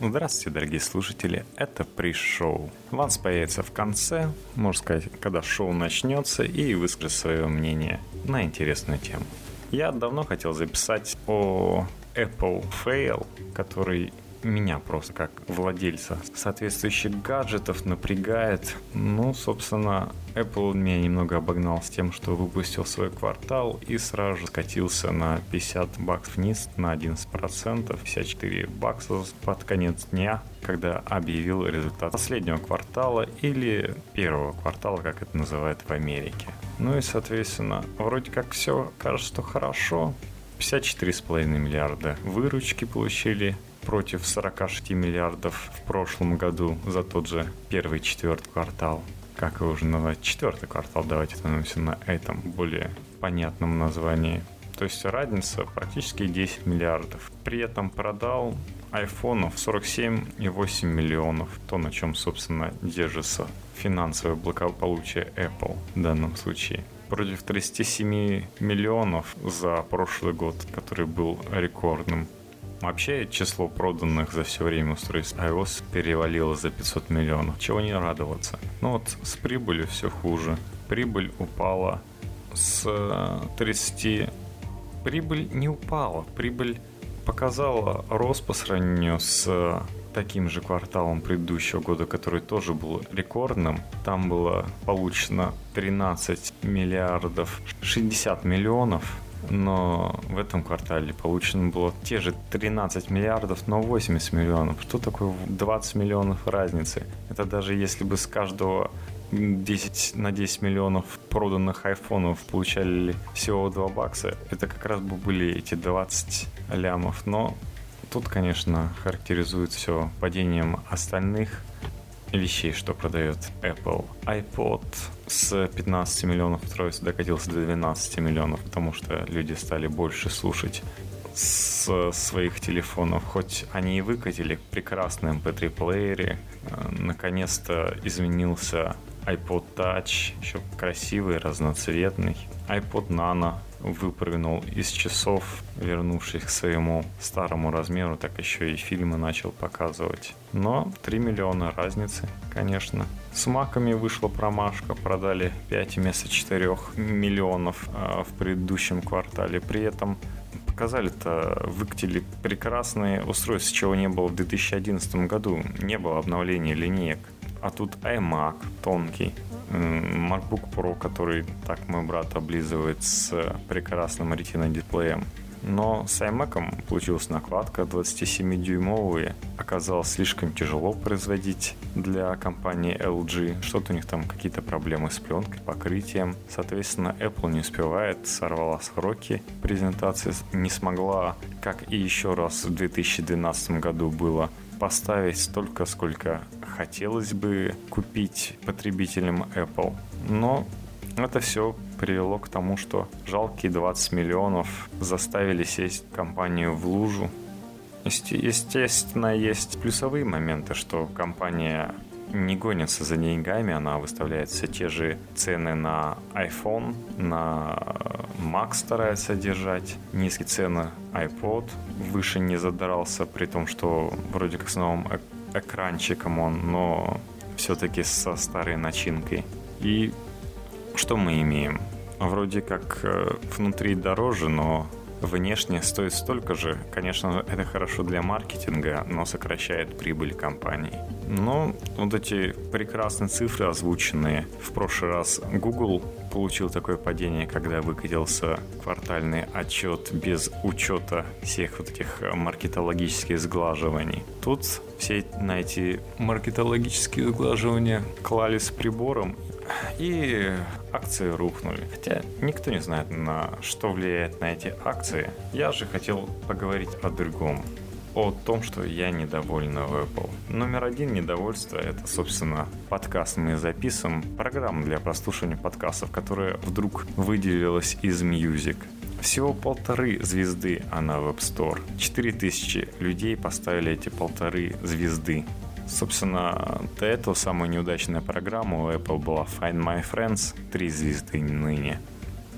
Здравствуйте, дорогие слушатели, это пришоу. Ванс появится в конце, можно сказать, когда шоу начнется, и выскажет свое мнение на интересную тему. Я давно хотел записать о Apple Fail, который меня просто как владельца соответствующих гаджетов напрягает. Ну, собственно, Apple меня немного обогнал с тем, что выпустил свой квартал и сразу же скатился на 50 баксов вниз на 11%, 54 бакса под конец дня, когда объявил результат последнего квартала или первого квартала, как это называют в Америке. Ну и, соответственно, вроде как все кажется, что хорошо, 54,5 миллиарда выручки получили, против 46 миллиардов в прошлом году за тот же первый четвертый квартал. Как его уже назвать? Четвертый квартал, давайте остановимся на этом более понятном названии. То есть разница практически 10 миллиардов. При этом продал айфонов 47,8 миллионов. То, на чем, собственно, держится финансовое благополучие Apple в данном случае. Против 37 миллионов за прошлый год, который был рекордным. Вообще число проданных за все время устройств iOS перевалило за 500 миллионов. Чего не радоваться. Но вот с прибылью все хуже. Прибыль упала с 30... Э, прибыль не упала. Прибыль показала рост по сравнению с таким же кварталом предыдущего года, который тоже был рекордным. Там было получено 13 миллиардов 60 миллионов но в этом квартале получено было те же 13 миллиардов, но 80 миллионов. Что такое 20 миллионов разницы? Это даже если бы с каждого 10 на 10 миллионов проданных айфонов получали всего 2 бакса, это как раз бы были эти 20 лямов. Но тут, конечно, характеризует все падением остальных вещей, что продает Apple. iPod с 15 миллионов устройств докатился до 12 миллионов, потому что люди стали больше слушать с своих телефонов. Хоть они и выкатили прекрасный MP3-плеере, э, наконец-то изменился iPod Touch, еще красивый, разноцветный. iPod Nano выпрыгнул из часов, вернувшись к своему старому размеру, так еще и фильмы начал показывать. Но 3 миллиона разницы, конечно. С маками вышла промашка, продали 5 вместо 4 миллионов а, в предыдущем квартале. При этом показали-то, выкатили прекрасные устройства, чего не было в 2011 году. Не было обновления линеек. А тут iMac тонкий, MacBook Pro, который так мой брат облизывает с прекрасным ретиной дисплеем. Но с iMac получилась накладка 27-дюймовые. Оказалось слишком тяжело производить для компании LG. Что-то у них там какие-то проблемы с пленкой, покрытием. Соответственно, Apple не успевает, сорвала сроки презентации, не смогла, как и еще раз в 2012 году было, поставить столько, сколько хотелось бы купить потребителям Apple. Но это все привело к тому, что жалкие 20 миллионов заставили сесть компанию в лужу. Естественно, есть плюсовые моменты, что компания не гонится за деньгами, она выставляет все те же цены на iPhone, на Mac старается держать, низкие цены iPod, выше не задрался, при том, что вроде как с новым экранчиком он, но все-таки со старой начинкой. И что мы имеем? Вроде как э, внутри дороже, но внешне стоит столько же. Конечно, это хорошо для маркетинга, но сокращает прибыль компании. Но вот эти прекрасные цифры озвученные. В прошлый раз Google получил такое падение, когда выкатился квартальный отчет без учета всех вот этих маркетологических сглаживаний. Тут все на эти маркетологические сглаживания клали с прибором и акции рухнули. Хотя никто не знает, на что влияет на эти акции. Я же хотел поговорить о другом о том, что я недоволен в Apple. Номер один недовольство – это, собственно, подкаст мы записываем, программа для прослушивания подкастов, которая вдруг выделилась из Music. Всего полторы звезды она в App Store. 4000 людей поставили эти полторы звезды. Собственно, до этого самая неудачная программа у Apple была Find My Friends, три звезды ныне.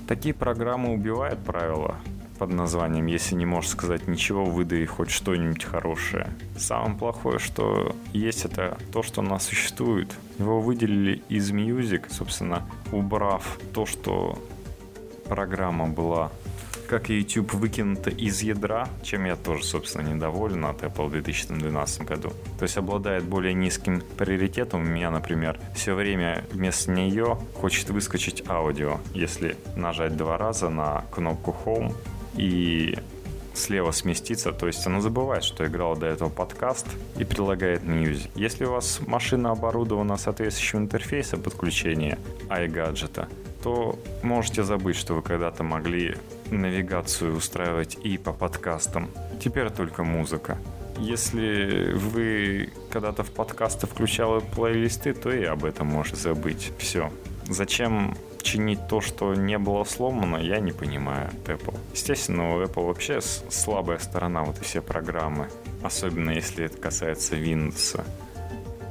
Такие программы убивают правила под названием «Если не можешь сказать ничего, выдай хоть что-нибудь хорошее». Самое плохое, что есть это то, что у нас существует. Его выделили из Music, собственно, убрав то, что программа была как YouTube выкинута из ядра, чем я тоже, собственно, недоволен от Apple в 2012 году. То есть обладает более низким приоритетом. У меня, например, все время вместо нее хочет выскочить аудио, если нажать два раза на кнопку Home и слева сместиться, то есть она забывает, что играла до этого подкаст и предлагает Music. Если у вас машина оборудована соответствующим интерфейсом подключения iGadget, то можете забыть, что вы когда-то могли навигацию устраивать и по подкастам. Теперь только музыка. Если вы когда-то в подкасты включали плейлисты, то и об этом можете забыть. Все. Зачем чинить то, что не было сломано, я не понимаю Apple. Естественно, у Apple вообще слабая сторона вот и все программы. Особенно если это касается Windows.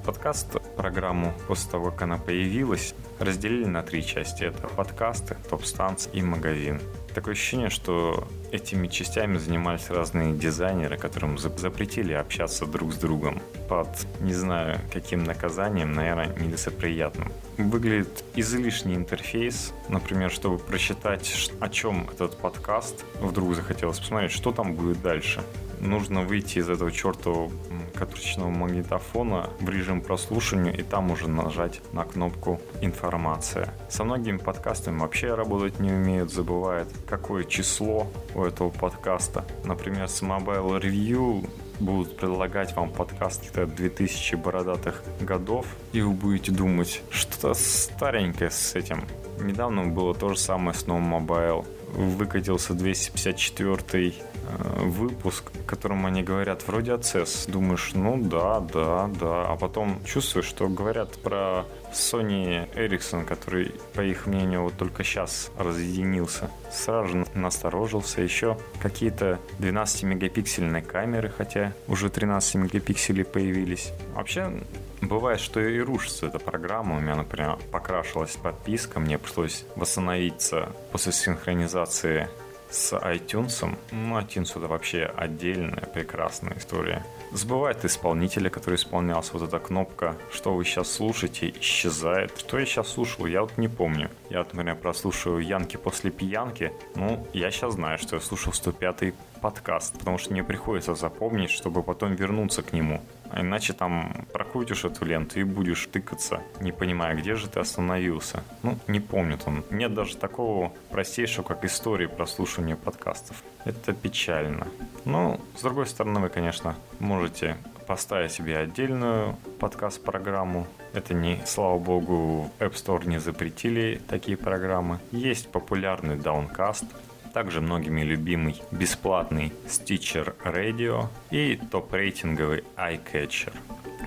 Подкаст программу после того, как она появилась, разделили на три части. Это подкасты, топ-станции и магазин. Такое ощущение, что этими частями занимались разные дизайнеры, которым запретили общаться друг с другом под, не знаю, каким наказанием, наверное, нелицеприятным. Выглядит излишний интерфейс, например, чтобы прочитать, о чем этот подкаст, вдруг захотелось посмотреть, что там будет дальше. Нужно выйти из этого чертового катушечного магнитофона в режим прослушивания и там уже нажать на кнопку «Информация». Со многими подкастами вообще работать не умеют, забывают, какое число у этого подкаста. Например, с Mobile Review будут предлагать вам подкаст где-то 2000 бородатых годов, и вы будете думать, что-то старенькое с этим. Недавно было то же самое с новым Mobile. Выкатился 254 Э, выпуск, в котором они говорят вроде CES. Думаешь, ну да, да, да. А потом чувствуешь, что говорят про Sony Ericsson, который, по их мнению, вот только сейчас разъединился. Сразу же насторожился. Еще какие-то 12-мегапиксельные камеры, хотя уже 13 мегапикселей появились. Вообще, Бывает, что и рушится эта программа. У меня, например, покрашилась подписка, мне пришлось восстановиться после синхронизации с iTunes. Ну, iTunes это вообще отдельная прекрасная история. Сбывает исполнителя, который исполнялся. Вот эта кнопка «Что вы сейчас слушаете?» исчезает. Что я сейчас слушал, я вот не помню. Я вот, например, прослушиваю «Янки после пьянки». Ну, я сейчас знаю, что я слушал 105-й подкаст, потому что мне приходится запомнить, чтобы потом вернуться к нему. А иначе там прокрутишь эту ленту и будешь тыкаться, не понимая, где же ты остановился. Ну, не помню там. Нет даже такого простейшего, как истории прослушивания подкастов. Это печально. Но, с другой стороны, вы, конечно, можете поставить себе отдельную подкаст-программу. Это не, слава богу, App Store не запретили такие программы. Есть популярный Downcast, также многими любимый бесплатный Stitcher Radio и топ-рейтинговый iCatcher.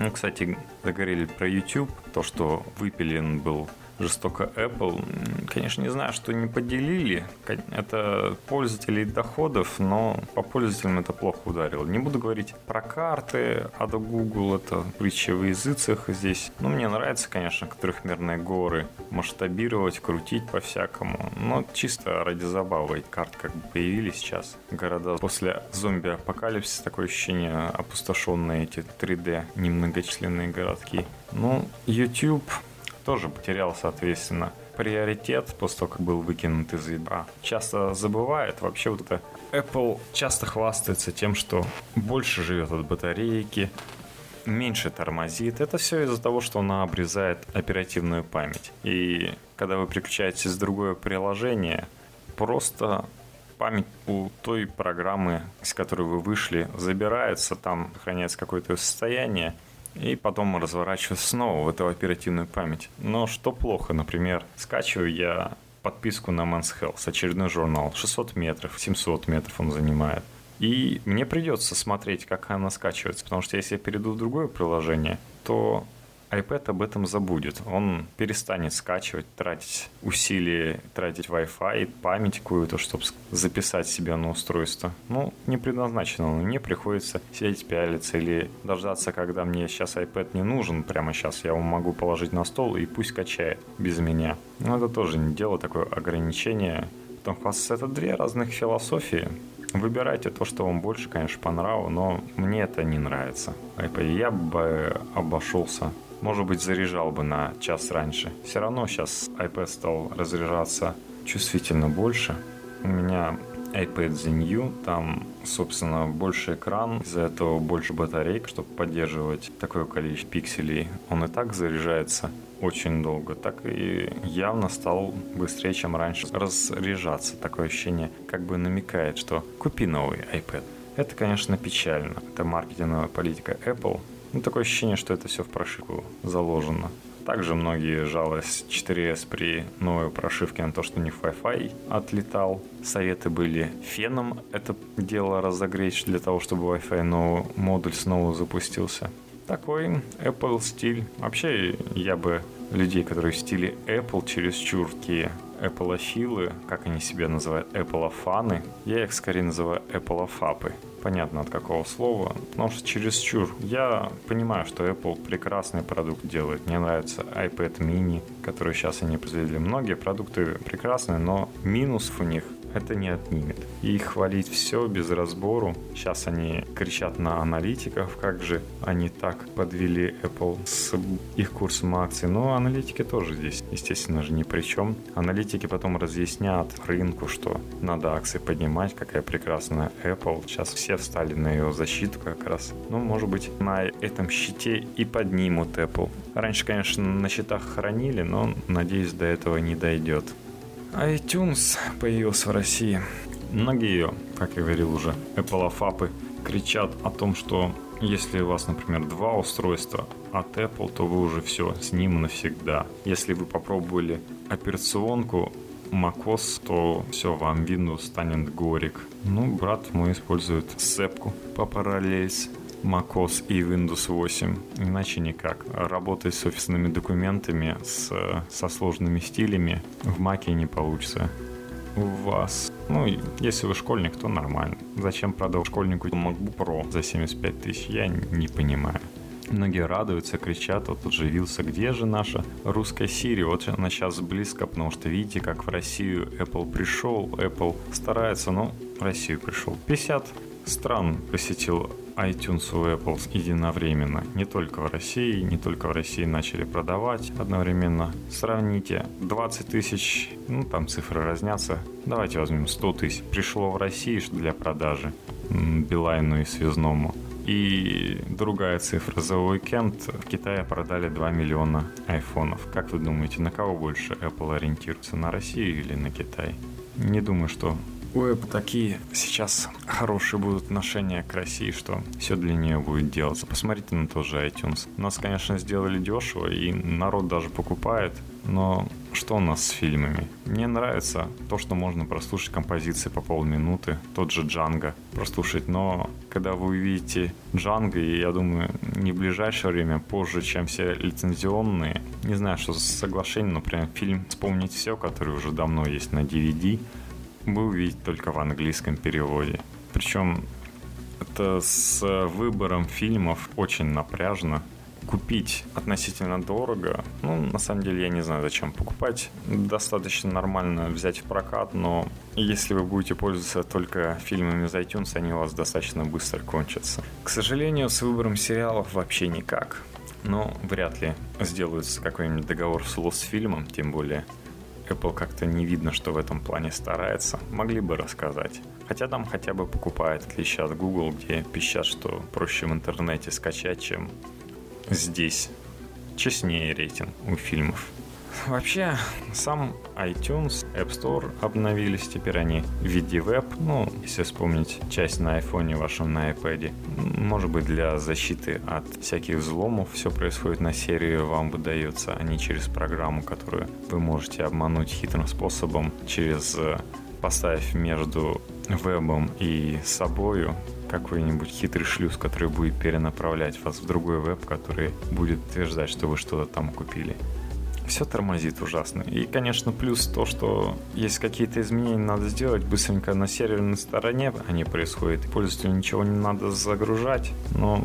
Ну, кстати, заговорили про YouTube, то, что выпилен был жестоко Apple. Конечно, не знаю, что не поделили. Это пользователей доходов, но по пользователям это плохо ударило. Не буду говорить про карты, а до Google это притча в языцах здесь. Ну, мне нравится, конечно, трехмерные горы масштабировать, крутить по-всякому. Но чисто ради забавы карт как бы появились сейчас. Города после зомби-апокалипсиса такое ощущение опустошенные эти 3D немногочисленные городки. Ну, YouTube тоже потерял, соответственно, приоритет после того, как был выкинут из ядра. Часто забывает вообще вот это Apple часто хвастается тем, что больше живет от батарейки, меньше тормозит. Это все из-за того, что она обрезает оперативную память. И когда вы переключаетесь с другое приложение, просто память у той программы, с которой вы вышли, забирается, там сохраняется какое-то состояние, и потом разворачиваю снова в эту оперативную память. Но что плохо, например, скачиваю я подписку на Men's Health, очередной журнал, 600 метров, 700 метров он занимает. И мне придется смотреть, как она скачивается, потому что если я перейду в другое приложение, то iPad об этом забудет. Он перестанет скачивать, тратить усилия, тратить Wi-Fi, память какую-то, чтобы записать себя на устройство. Ну, не предназначено. Мне приходится сидеть пялиться или дождаться, когда мне сейчас iPad не нужен прямо сейчас. Я его могу положить на стол и пусть качает без меня. Но это тоже не дело, такое ограничение потом хвастаться. Это две разных философии. Выбирайте то, что вам больше, конечно, по нраву, но мне это не нравится. Я бы обошелся может быть, заряжал бы на час раньше. Все равно сейчас iPad стал разряжаться чувствительно больше. У меня iPad New, там, собственно, больше экран, из-за этого больше батарейк, чтобы поддерживать такое количество пикселей. Он и так заряжается очень долго, так и явно стал быстрее, чем раньше разряжаться. Такое ощущение как бы намекает, что купи новый iPad. Это, конечно, печально. Это маркетинговая политика Apple. Ну, такое ощущение, что это все в прошивку заложено. Также многие жаловались 4S при новой прошивке на то, что не Wi-Fi отлетал. Советы были феном это дело разогреть для того, чтобы Wi-Fi новый модуль снова запустился. Такой Apple стиль. Вообще, я бы людей, которые в стиле Apple чересчур такие Apple-афилы, как они себя называют, Apple-фаны. Я их скорее называю Apple-фапы. Понятно от какого слова, потому что чересчур. Я понимаю, что Apple прекрасный продукт делает. Мне нравится iPad mini, который сейчас они произвели. Многие продукты прекрасные, но минус у них это не отнимет. И хвалить все без разбору. Сейчас они кричат на аналитиков, как же они так подвели Apple с их курсом акций. Но аналитики тоже здесь, естественно же, ни при чем. Аналитики потом разъяснят рынку, что надо акции поднимать, какая прекрасная Apple. Сейчас все встали на ее защиту как раз. Ну, может быть, на этом щите и поднимут Apple. Раньше, конечно, на счетах хранили, но, надеюсь, до этого не дойдет iTunes появился в России. Многие, как я говорил уже, Apple фапы кричат о том, что если у вас, например, два устройства от Apple, то вы уже все, с ним навсегда. Если вы попробовали операционку macOS, то все, вам Windows станет горик. Ну, брат мой использует сепку по параллельс macOS и Windows 8. Иначе никак. Работать с офисными документами, с, со сложными стилями в Маке не получится. У вас, ну, если вы школьник, то нормально. Зачем продал школьнику MacBook Pro за 75 тысяч, я не понимаю. Многие радуются, кричат, вот тут же вился, где же наша русская Siri? Вот она сейчас близко, потому что видите, как в Россию Apple пришел, Apple старается, но в Россию пришел. 50 стран посетил iTunes у Apple единовременно. Не только в России, не только в России начали продавать одновременно. Сравните 20 тысяч, ну там цифры разнятся. Давайте возьмем 100 тысяч. Пришло в России для продажи Билайну и Связному. И другая цифра. За уикенд в Китае продали 2 миллиона айфонов. Как вы думаете, на кого больше Apple ориентируется? На Россию или на Китай? Не думаю, что у Apple такие сейчас хорошие будут отношения к России, что все для нее будет делаться. Посмотрите на тот же iTunes. Нас, конечно, сделали дешево, и народ даже покупает, но что у нас с фильмами? Мне нравится то, что можно прослушать композиции по полминуты, тот же Джанго прослушать, но когда вы увидите Джанго, и я думаю, не в ближайшее время, позже, чем все лицензионные, не знаю, что за соглашение, но прям фильм «Вспомнить все», который уже давно есть на DVD, вы увидите только в английском переводе. Причем это с выбором фильмов очень напряжно. Купить относительно дорого, ну, на самом деле, я не знаю, зачем покупать. Достаточно нормально взять в прокат, но если вы будете пользоваться только фильмами из iTunes, они у вас достаточно быстро кончатся. К сожалению, с выбором сериалов вообще никак. Но вряд ли сделается какой-нибудь договор с Лосфильмом, тем более Apple как-то не видно, что в этом плане старается. Могли бы рассказать. Хотя там хотя бы покупают, отличие от Google, где пищат, что проще в интернете скачать, чем здесь. Честнее рейтинг у фильмов. Вообще, сам iTunes, App Store обновились, теперь они в виде веб. Ну, если вспомнить часть на iPhone вашем, на iPad. Может быть, для защиты от всяких взломов все происходит на серию, вам выдается, а не через программу, которую вы можете обмануть хитрым способом через э, поставив между вебом и собою какой-нибудь хитрый шлюз, который будет перенаправлять вас в другой веб, который будет утверждать, что вы что-то там купили все тормозит ужасно. И, конечно, плюс то, что есть какие-то изменения, надо сделать быстренько на серверной стороне, они происходят. Пользователю ничего не надо загружать, но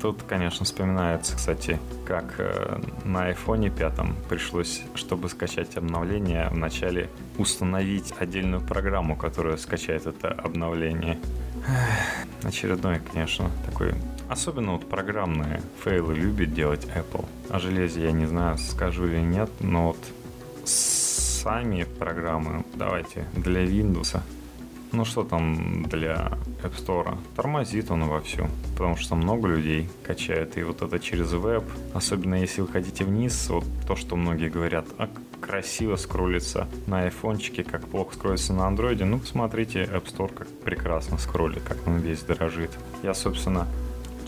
Тут, конечно, вспоминается, кстати, как э, на iPhone 5 пришлось, чтобы скачать обновление, вначале установить отдельную программу, которая скачает это обновление. Очередной, конечно, такой Особенно вот программные фейлы любит делать Apple. О железе я не знаю, скажу или нет, но вот сами программы, давайте, для Windows ну что там для App Store? Тормозит он вовсю, потому что много людей качает, и вот это через веб, особенно если вы хотите вниз, вот то, что многие говорят, а красиво скроллится на айфончике, как плохо скроллится на андроиде, ну посмотрите App Store, как прекрасно скроллит, как он весь дорожит. Я, собственно,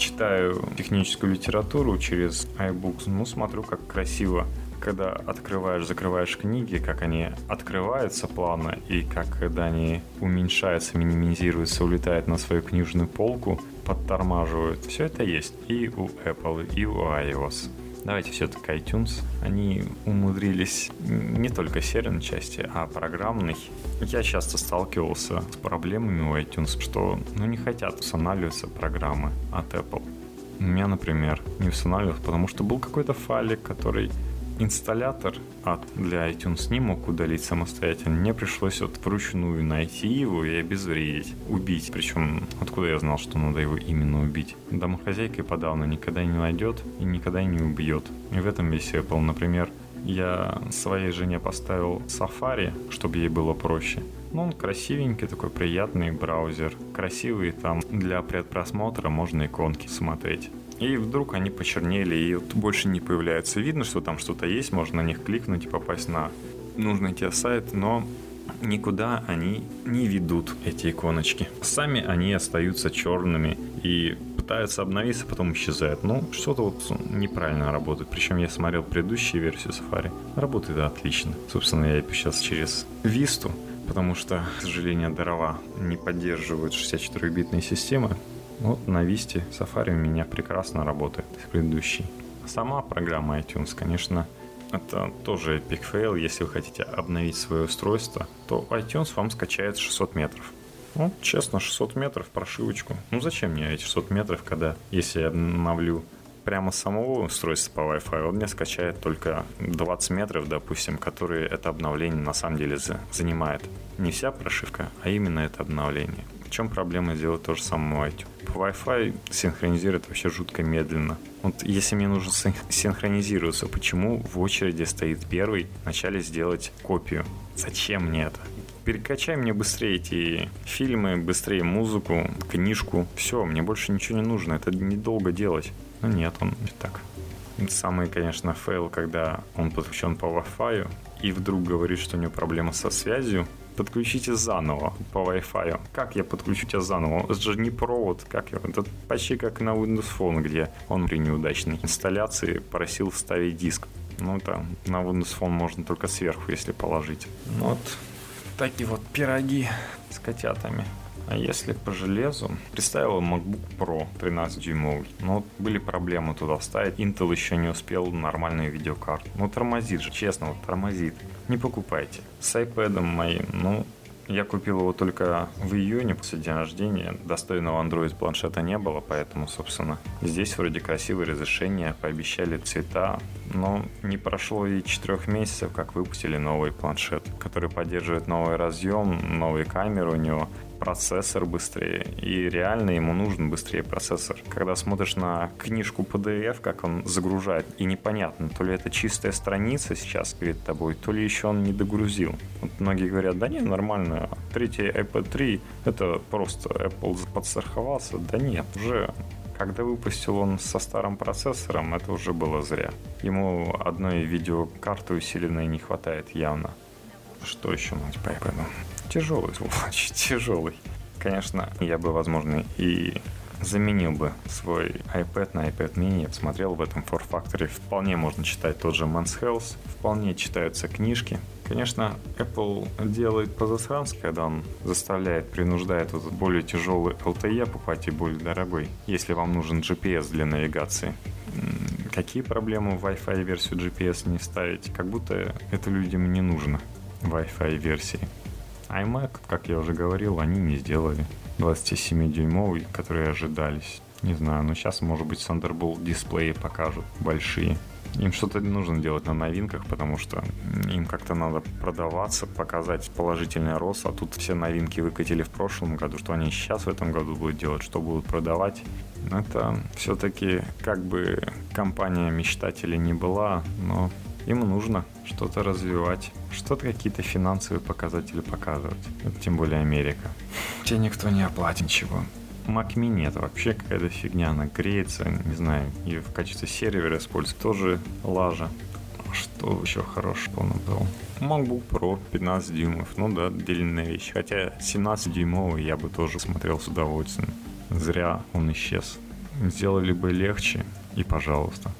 читаю техническую литературу через iBooks, ну смотрю, как красиво когда открываешь, закрываешь книги, как они открываются плавно и как когда они уменьшаются, минимизируются, улетают на свою книжную полку, подтормаживают. Все это есть и у Apple, и у iOS. Давайте все-таки iTunes. Они умудрились не только серверной части, а программной. Я часто сталкивался с проблемами у iTunes, что ну, не хотят устанавливаться программы от Apple. У меня, например, не устанавливалось, потому что был какой-то файлик, который инсталлятор от для iTunes не мог удалить самостоятельно. Мне пришлось вот вручную найти его и обезвредить, убить. Причем откуда я знал, что надо его именно убить? Домохозяйка и подавно никогда не найдет и никогда не убьет. И в этом весь Apple. Например, я своей жене поставил Safari, чтобы ей было проще. Ну, он красивенький, такой приятный браузер. Красивый, там для предпросмотра можно иконки смотреть. И вдруг они почернели и вот больше не появляются. Видно, что там что-то есть, можно на них кликнуть и попасть на нужный тебе сайт, но никуда они не ведут, эти иконочки. Сами они остаются черными и пытаются обновиться, потом исчезают. Ну, что-то вот неправильно работает. Причем я смотрел предыдущую версию Safari. Работает отлично. Собственно, я сейчас через Vista, потому что, к сожалению, дрова не поддерживают 64-битные системы. Вот на Висте Safari у меня прекрасно работает, предыдущий. Сама программа iTunes, конечно, это тоже epic fail. Если вы хотите обновить свое устройство, то iTunes вам скачает 600 метров. Ну, честно, 600 метров прошивочку. Ну, зачем мне эти 600 метров, когда, если я обновлю прямо самого устройства по Wi-Fi, он мне скачает только 20 метров, допустим, которые это обновление на самом деле занимает. Не вся прошивка, а именно это обновление. В чем проблема сделать то же самое iTunes? Wi-Fi синхронизирует вообще жутко медленно. Вот если мне нужно синхронизироваться, почему в очереди стоит первый вначале сделать копию? Зачем мне это? Перекачай мне быстрее эти фильмы, быстрее музыку, книжку. Все, мне больше ничего не нужно. Это недолго делать. Но нет, он не так. Самый, конечно, fail, когда он подключен по Wi-Fi и вдруг говорит, что у него проблема со связью, подключите заново по Wi-Fi. Как я подключу тебя заново? Это же не провод, как я? Это почти как на Windows Phone, где он при неудачной инсталляции просил вставить диск. Ну, это на Windows Phone можно только сверху, если положить. Ну, вот такие вот пироги с котятами. А если по железу, представил MacBook Pro 13 дюймовый, но были проблемы туда вставить. Intel еще не успел нормальную видеокарту. Ну тормозит же, честно, вот тормозит. Не покупайте. С iPad моим, ну, я купил его только в июне после дня рождения. Достойного Android планшета не было, поэтому, собственно, здесь вроде красивое разрешение, пообещали цвета, но не прошло и четырех месяцев, как выпустили новый планшет, который поддерживает новый разъем, новые камеры у него, процессор быстрее, и реально ему нужен быстрее процессор. Когда смотришь на книжку PDF, как он загружает, и непонятно, то ли это чистая страница сейчас перед тобой, то ли еще он не догрузил. Вот многие говорят, да не, нормально, третий iPad 3, это просто Apple подстраховался. Да нет, уже когда выпустил он со старым процессором, это уже было зря. Ему одной видеокарты усиленной не хватает явно. Что еще мать по iPad? Тяжелый, очень тяжелый. Конечно, я бы, возможно, и заменил бы свой iPad на iPad mini, смотрел в этом Four Factory. Вполне можно читать тот же Man's Health, вполне читаются книжки. Конечно, Apple делает по-засрански, когда он заставляет, принуждает вот более тяжелый LTE покупать и более дорогой, если вам нужен GPS для навигации. Какие проблемы в Wi-Fi версию GPS не ставить? Как будто это людям не нужно. Wi-Fi версии. iMac, как я уже говорил, они не сделали 27-дюймовый, которые ожидались. Не знаю, но сейчас, может быть, Thunderbolt дисплеи покажут большие. Им что-то нужно делать на новинках, потому что им как-то надо продаваться, показать положительный рост, а тут все новинки выкатили в прошлом году, что они сейчас в этом году будут делать, что будут продавать. Это все-таки как бы компания мечтателей не была, но им нужно что-то развивать, что-то какие-то финансовые показатели показывать. Это тем более Америка. Тебе никто не оплатит ничего. Mac Mini это вообще какая-то фигня, она греется, не знаю, и в качестве сервера используется тоже лажа. Что еще хорошего он был? MacBook Pro 15 дюймов, ну да, длинная вещь. Хотя 17 дюймовый я бы тоже смотрел с удовольствием. Зря он исчез. Сделали бы легче, и пожалуйста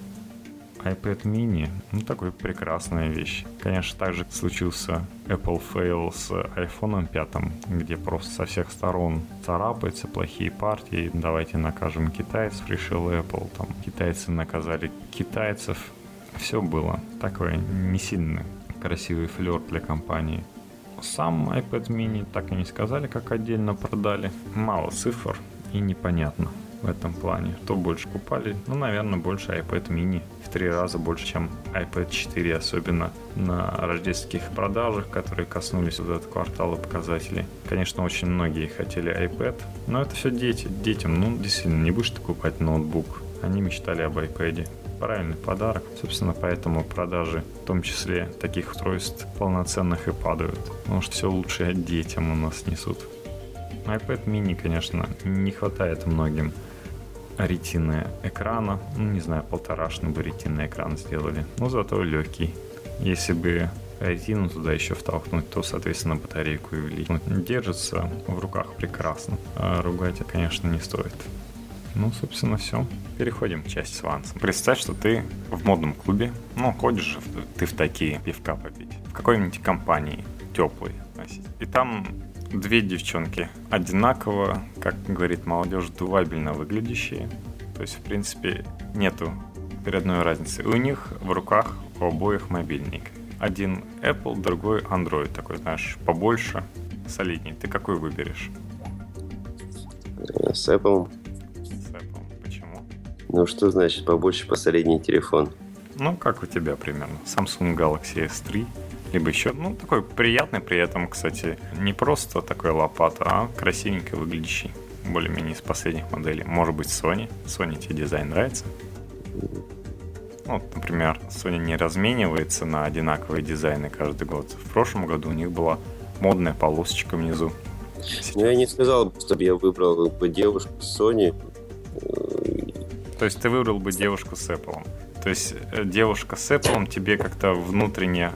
iPad mini, ну, такой прекрасная вещь. Конечно, также случился Apple fail с iPhone 5, где просто со всех сторон царапается, плохие партии, давайте накажем китайцев, решил Apple, там, китайцы наказали китайцев. Все было такое не сильно красивый флер для компании. Сам iPad mini так и не сказали, как отдельно продали. Мало цифр и непонятно в этом плане. Кто больше купали? Ну, наверное, больше iPad mini. В три раза больше, чем iPad 4, особенно на рождественских продажах, которые коснулись вот этого квартала показателей. Конечно, очень многие хотели iPad, но это все дети. Детям, ну, действительно, не будешь ты покупать ноутбук. Они мечтали об iPad правильный подарок. Собственно, поэтому продажи, в том числе таких устройств полноценных и падают. Потому что все лучшее детям у нас несут. iPad mini, конечно, не хватает многим ретины экрана. Ну, не знаю, полторашный бы ретинный экран сделали. Но зато легкий. Если бы ретину туда еще втолкнуть, то, соответственно, батарейку и влить. Держится в руках прекрасно. А ругать конечно, не стоит. Ну, собственно, все. Переходим к части с авансом. Представь, что ты в модном клубе, ну, ходишь ты в такие пивка попить. В какой-нибудь компании теплой. И там две девчонки одинаково, как говорит молодежь, дувабельно выглядящие. То есть, в принципе, нету передной разницы. У них в руках у обоих мобильник. Один Apple, другой Android, такой, знаешь, побольше, солиднее. Ты какой выберешь? С Apple. С Apple. Почему? Ну, что значит побольше, посолиднее телефон? Ну, как у тебя примерно. Samsung Galaxy S3 либо еще, ну, такой приятный при этом, кстати, не просто такой лопата, а красивенько выглядящий, более-менее из последних моделей. Может быть, Sony. Sony тебе дизайн нравится? Вот, например, Sony не разменивается на одинаковые дизайны каждый год. В прошлом году у них была модная полосочка внизу. Ну, я не сказал, чтобы я выбрал бы девушку с Sony. То есть ты выбрал бы девушку с Apple? То есть э, девушка с Apple тебе как-то внутренне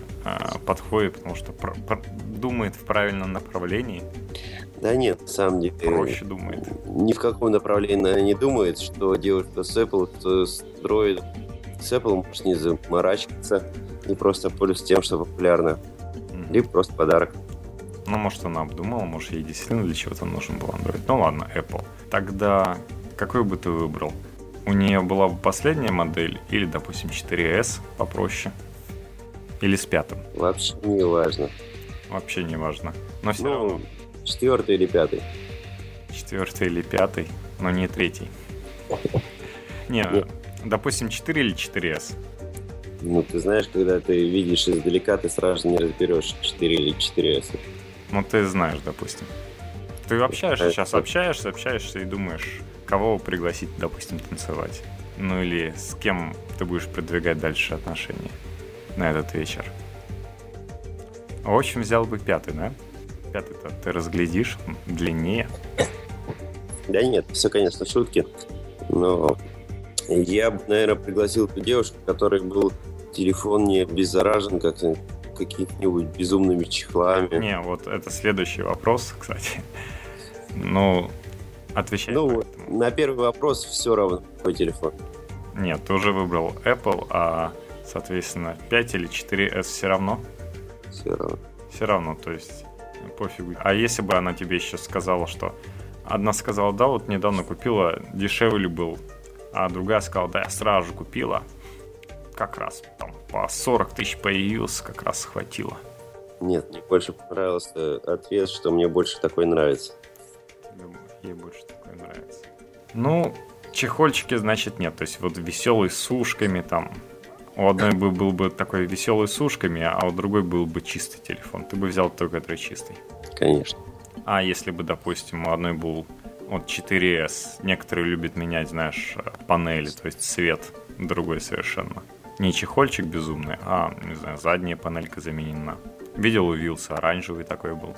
подходит, потому что думает в правильном направлении. Да нет, на самом деле. Проще думает. Ни в каком направлении она не думает, что девушка с Apple что строит с Apple может не заморачиваться, не просто пользуется тем, что популярно, mm-hmm. либо просто подарок. Ну, может, она обдумала, может, ей действительно для чего-то нужен был Android. Ну ладно, Apple. Тогда какой бы ты выбрал? у нее была бы последняя модель, или, допустим, 4S попроще, или с пятым. Вообще не важно. Вообще не важно. Но все ну, равно. Четвертый или пятый. Четвертый или пятый, но не третий. Не, допустим, 4 или 4S. Ну, ты знаешь, когда ты видишь издалека, ты сразу не разберешь, 4 или 4S. Ну, ты знаешь, допустим. Ты общаешься, сейчас общаешься, общаешься и думаешь, кого пригласить, допустим, танцевать. Ну или с кем ты будешь продвигать дальше отношения на этот вечер. В общем, взял бы пятый, да? Пятый-то ты разглядишь, длиннее. Да нет, все, конечно, шутки. Но я бы, наверное, пригласил ту девушку, которой был телефон не обеззаражен как какими-нибудь безумными чехлами. Не, вот это следующий вопрос, кстати. Ну, отвечай. Ну, на первый вопрос все равно какой телефон. Нет, ты уже выбрал Apple, а, соответственно, 5 или 4S все равно? Все равно. Все равно, то есть пофигу. А если бы она тебе еще сказала, что одна сказала, да, вот недавно купила, дешевле был, а другая сказала, да, я сразу же купила, как раз там по 40 тысяч появился, как раз хватило. Нет, мне больше понравился ответ, что мне больше такой нравится. Ей больше такой нравится. Ну, чехольчики, значит, нет. То есть вот веселый с ушками там. У одной бы был бы такой веселый с ушками, а у другой был бы чистый телефон. Ты бы взял только который чистый. Конечно. А если бы, допустим, у одной был вот 4S, некоторые любят менять, знаешь, панели, то есть цвет другой совершенно. Не чехольчик безумный, а, не знаю, задняя панелька заменена. Видел у Вилса, оранжевый такой был.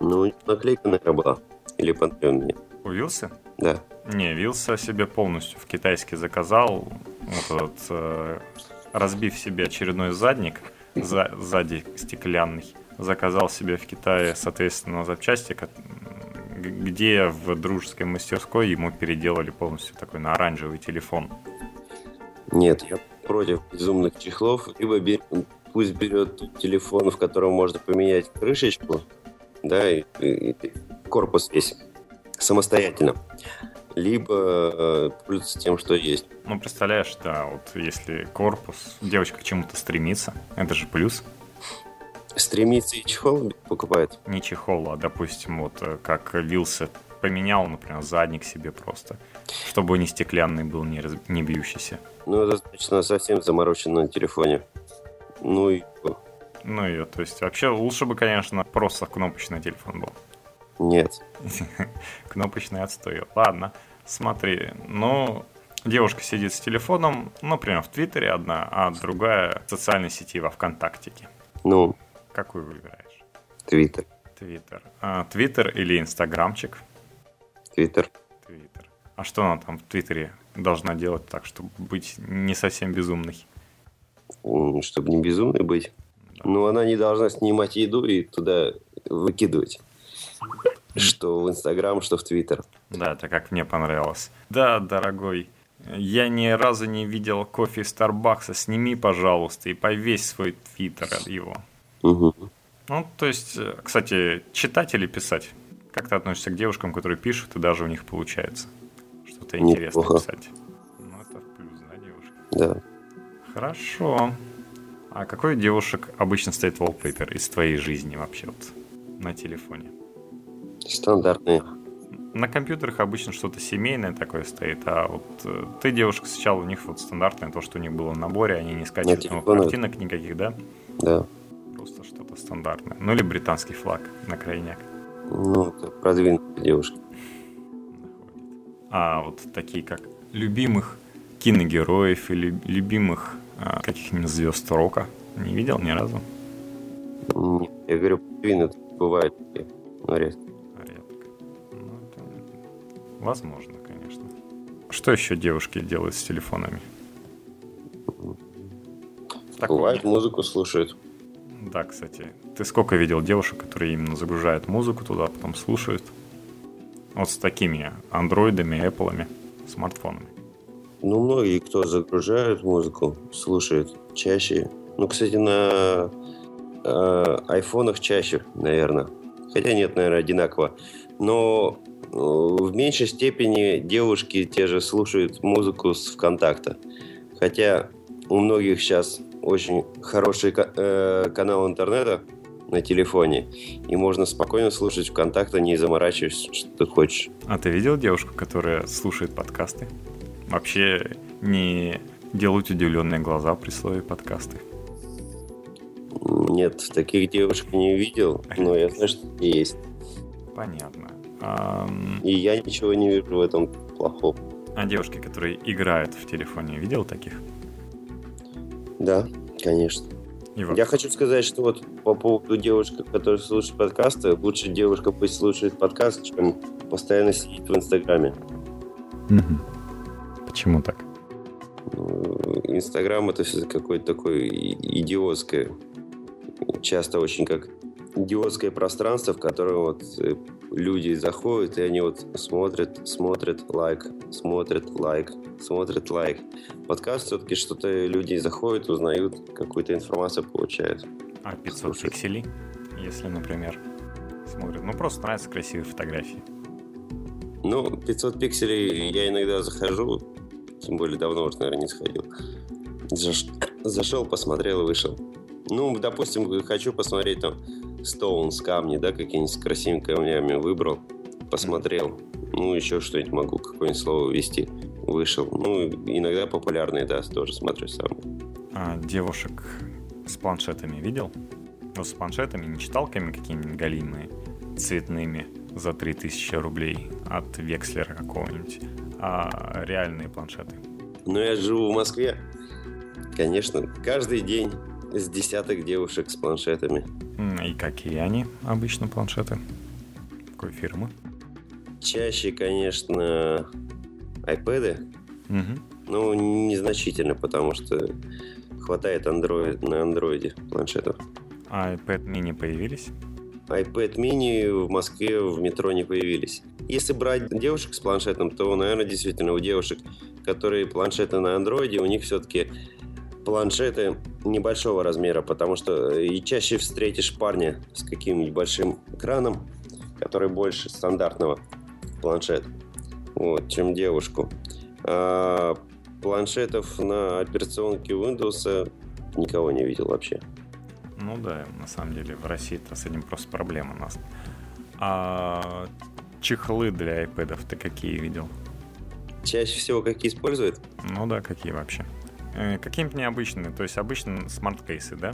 Ну, наклейка наверное, была. Или панель мне. У Вилса? Да. Не, Вилса себе полностью в китайский заказал. Вот этот, э, разбив себе очередной задник, за, сзади стеклянный, заказал себе в Китае, соответственно, запчасти, где в дружеской мастерской ему переделали полностью такой на оранжевый телефон. Нет, я против безумных чехлов. Либо бе- пусть берет телефон, в котором можно поменять крышечку, да, и- и корпус весь самостоятельно. Либо э, пользоваться тем, что есть. Ну, представляешь, да, вот если корпус, девочка к чему-то стремится, это же плюс. Стремится и чехол покупает. Не чехол, а, допустим, вот э, как Вилса поменял, например, задник себе просто, чтобы не стеклянный был, не, раз- не бьющийся. Ну, это достаточно совсем заморочено на телефоне. Ну и Ну и, то есть, вообще лучше бы, конечно, просто кнопочный телефон был. Нет. Кнопочный отстой. Ладно, смотри, ну, девушка сидит с телефоном, ну, например, в Твиттере одна, а другая в социальной сети во ВКонтактике. Ну, Какую выбираешь? Твиттер. Твиттер. А, Твиттер или Инстаграмчик? Твиттер. Твиттер. А что она там в Твиттере должна делать так, чтобы быть не совсем безумной? Чтобы не безумной быть. Ну, она не должна снимать еду и туда выкидывать. Что в Инстаграм, что в Твиттер. Да, это как мне понравилось. Да, дорогой, я ни разу не видел кофе из Старбакса. Сними, пожалуйста, и повесь свой твиттер от его. Мгм. Ну, то есть, э, кстати, читать или писать? Как ты относишься к девушкам, которые пишут, и даже у них получается что-то интересное Неплохо. писать? Ну, это плюс, да, девушка? Да. Хорошо. А какой девушек обычно стоит wallpaper из твоей жизни вообще вот на телефоне? Стандартные. На компьютерах обычно что-то семейное такое стоит, а вот э, ты, девушка, сначала у них вот стандартное, то, что у них было в наборе, они не скачивают новых картинок никаких, да? Да. Просто что-то стандартное. Ну или британский флаг на крайняк. Ну, это продвинутые девушки. А вот такие как любимых киногероев или любимых а, каких-нибудь звезд рока не видел ни разу? Нет, Я говорю, продвинутые бывают но. Редко. Возможно, конечно. Что еще девушки делают с телефонами? Так, Бывает, музыку слушают. Да, кстати. Ты сколько видел девушек, которые именно загружают музыку туда, потом слушают? Вот с такими андроидами, эпплами, смартфонами. Ну, многие, кто загружают музыку, слушают чаще. Ну, кстати, на э, айфонах чаще, наверное. Хотя нет, наверное, одинаково. Но в меньшей степени девушки те же слушают музыку с ВКонтакта. Хотя у многих сейчас очень хороший э, канал интернета на телефоне, и можно спокойно слушать ВКонтакте, не заморачиваясь, что ты хочешь. А ты видел девушку, которая слушает подкасты? Вообще не делают удивленные глаза при слове подкасты. Нет, таких девушек не видел, но я знаю, что есть. Понятно. И я ничего не вижу в этом плохого. А девушки, которые играют в телефоне, видел таких? Да, конечно. Вот Я хочу сказать, что вот по поводу девушек, которые слушают подкасты, лучше девушка пусть слушает подкаст, чем постоянно сидит в Инстаграме. Почему так? Ну, Инстаграм это все какое-то такое и- идиотское, часто очень как идиотское пространство, в которое вот э, люди заходят, и они вот смотрят, смотрят, лайк, смотрят, лайк, смотрят, лайк. Подкаст все-таки что-то люди заходят, узнают, какую-то информацию получают. А 500 Слушай. пикселей, если, например, смотрят. Ну, просто нравятся красивые фотографии. Ну, 500 пикселей я иногда захожу, тем более давно уже, наверное, не сходил. Заш- Зашел, посмотрел и вышел. Ну, допустим, хочу посмотреть там Stones, камни, да, какие-нибудь с красивыми камнями выбрал, посмотрел. Ну, еще что-нибудь могу, какое-нибудь слово ввести. Вышел. Ну, иногда популярные, да, тоже смотрю сам. А девушек с планшетами видел? Ну, с планшетами, не читалками какими-нибудь галимые, цветными за 3000 рублей от Векслера какого-нибудь, а реальные планшеты. Ну, я живу в Москве. Конечно, каждый день с десяток девушек с планшетами. И какие они обычно планшеты? Какой фирмы? Чаще, конечно, iPad. Угу. Ну, незначительно, потому что хватает Android на андроиде планшетов. А iPad mini появились? iPad mini в Москве в метро не появились. Если брать девушек с планшетом, то, наверное, действительно у девушек, которые планшеты на андроиде, у них все-таки планшеты небольшого размера, потому что и чаще встретишь парня с каким-нибудь большим экраном, который больше стандартного планшета, вот, чем девушку. А планшетов на операционке Windows никого не видел вообще. Ну да, на самом деле в России-то с этим просто проблема у нас. А чехлы для iPad ты какие видел? Чаще всего какие используют? Ну да, какие вообще? Э, какие-нибудь необычные, то есть обычно smart case ы, да?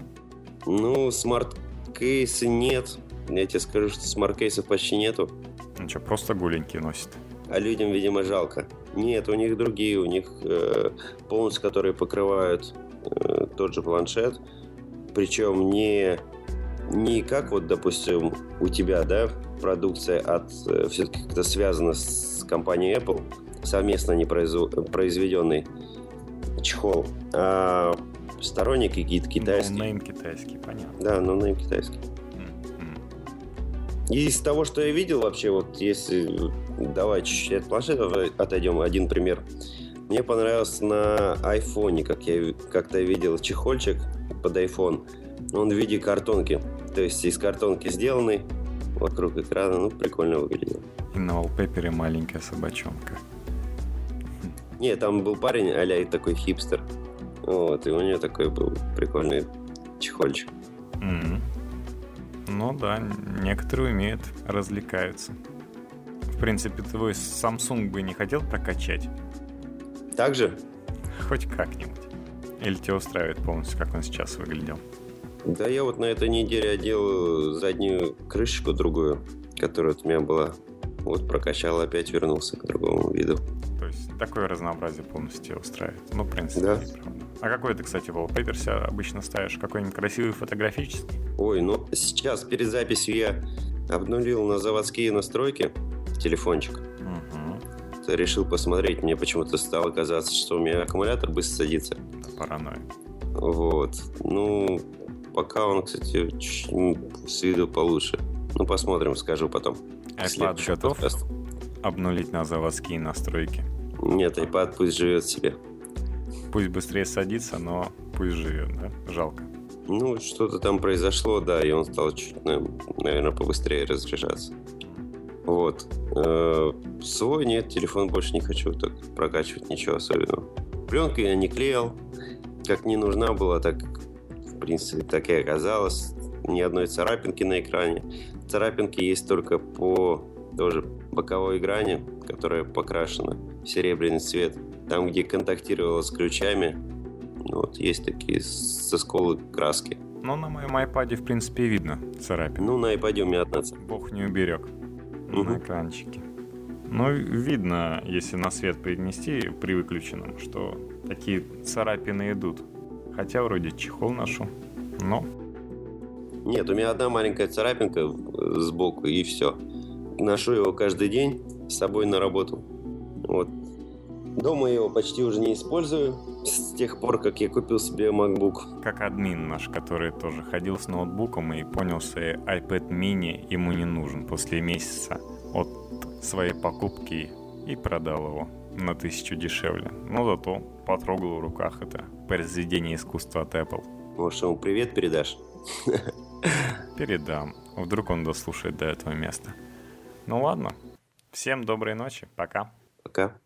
Ну, smart case ы нет. Я тебе скажу, что smart case ов почти нету. Ну что, просто голенькие носят. А людям, видимо, жалко. Нет, у них другие, у них э, полностью, которые покрывают э, тот же планшет. Причем не, не как вот, допустим, у тебя, да, продукция от э, все-таки как-то связана с компанией Apple, совместно не произведенный чехол, а сторонники какие-то китайские. No-name китайский, понятно. Да, no-name китайский. И из того, что я видел вообще, вот если давай чуть-чуть от планшетов отойдем, один пример. Мне понравился на айфоне, как я как-то видел чехольчик под iPhone. Он в виде картонки. То есть из картонки сделанный, вокруг экрана, ну, прикольно выглядел. И на wallpaper маленькая собачонка. Не, там был парень, а такой хипстер. Вот, и у нее такой был прикольный чехольчик. Mm-hmm. Ну да, некоторые умеют, развлекаются. В принципе, твой Samsung бы не хотел прокачать? Так же? Хоть как-нибудь. Или тебя устраивает полностью, как он сейчас выглядел? Да я вот на этой неделе одел заднюю крышечку другую, которая у меня была. Вот прокачал, опять вернулся к другому виду. То есть такое разнообразие полностью устраивает. Ну, в принципе, да. А какой ты, кстати, wallpaper обычно ставишь? Какой-нибудь красивый фотографический? Ой, ну сейчас перед записью я обнулил на заводские настройки телефончик. Угу. Решил посмотреть. Мне почему-то стало казаться, что у меня аккумулятор быстро садится. Паранойя. Вот. Ну, пока он, кстати, с виду получше. Ну, посмотрим, скажу потом. iPad готов подкаст. обнулить на заводские настройки? Нет, iPad пусть живет себе. Пусть быстрее садится, но пусть живет, да? Жалко. Ну, что-то там произошло, да, и он стал чуть, наверное, побыстрее разряжаться. Вот. Э, свой нет, телефон больше не хочу так прокачивать, ничего особенного. Пленку я не клеил. Как не нужна была, так, в принципе, так и оказалось. Ни одной царапинки на экране. Царапинки есть только по тоже боковой грани, которая покрашена в серебряный цвет. Там, где контактировала с ключами, ну, вот есть такие со сколы краски. Ну, на моем iPad, в принципе, видно царапины. Ну, на iPad у меня одна Бог не уберег угу. на экранчике. Но видно, если на свет перенести при выключенном, что такие царапины идут. Хотя вроде чехол ношу, но... Нет, у меня одна маленькая царапинка сбоку, и все. Ношу его каждый день с собой на работу. Вот. Дома его почти уже не использую с тех пор, как я купил себе MacBook. Как админ наш, который тоже ходил с ноутбуком и понял, что iPad mini ему не нужен после месяца от своей покупки и продал его на тысячу дешевле. Но зато потрогал в руках это произведение искусства от Apple. Может, ему привет передашь? Передам. Вдруг он дослушает до этого места. Ну ладно. Всем доброй ночи. Пока. Пока.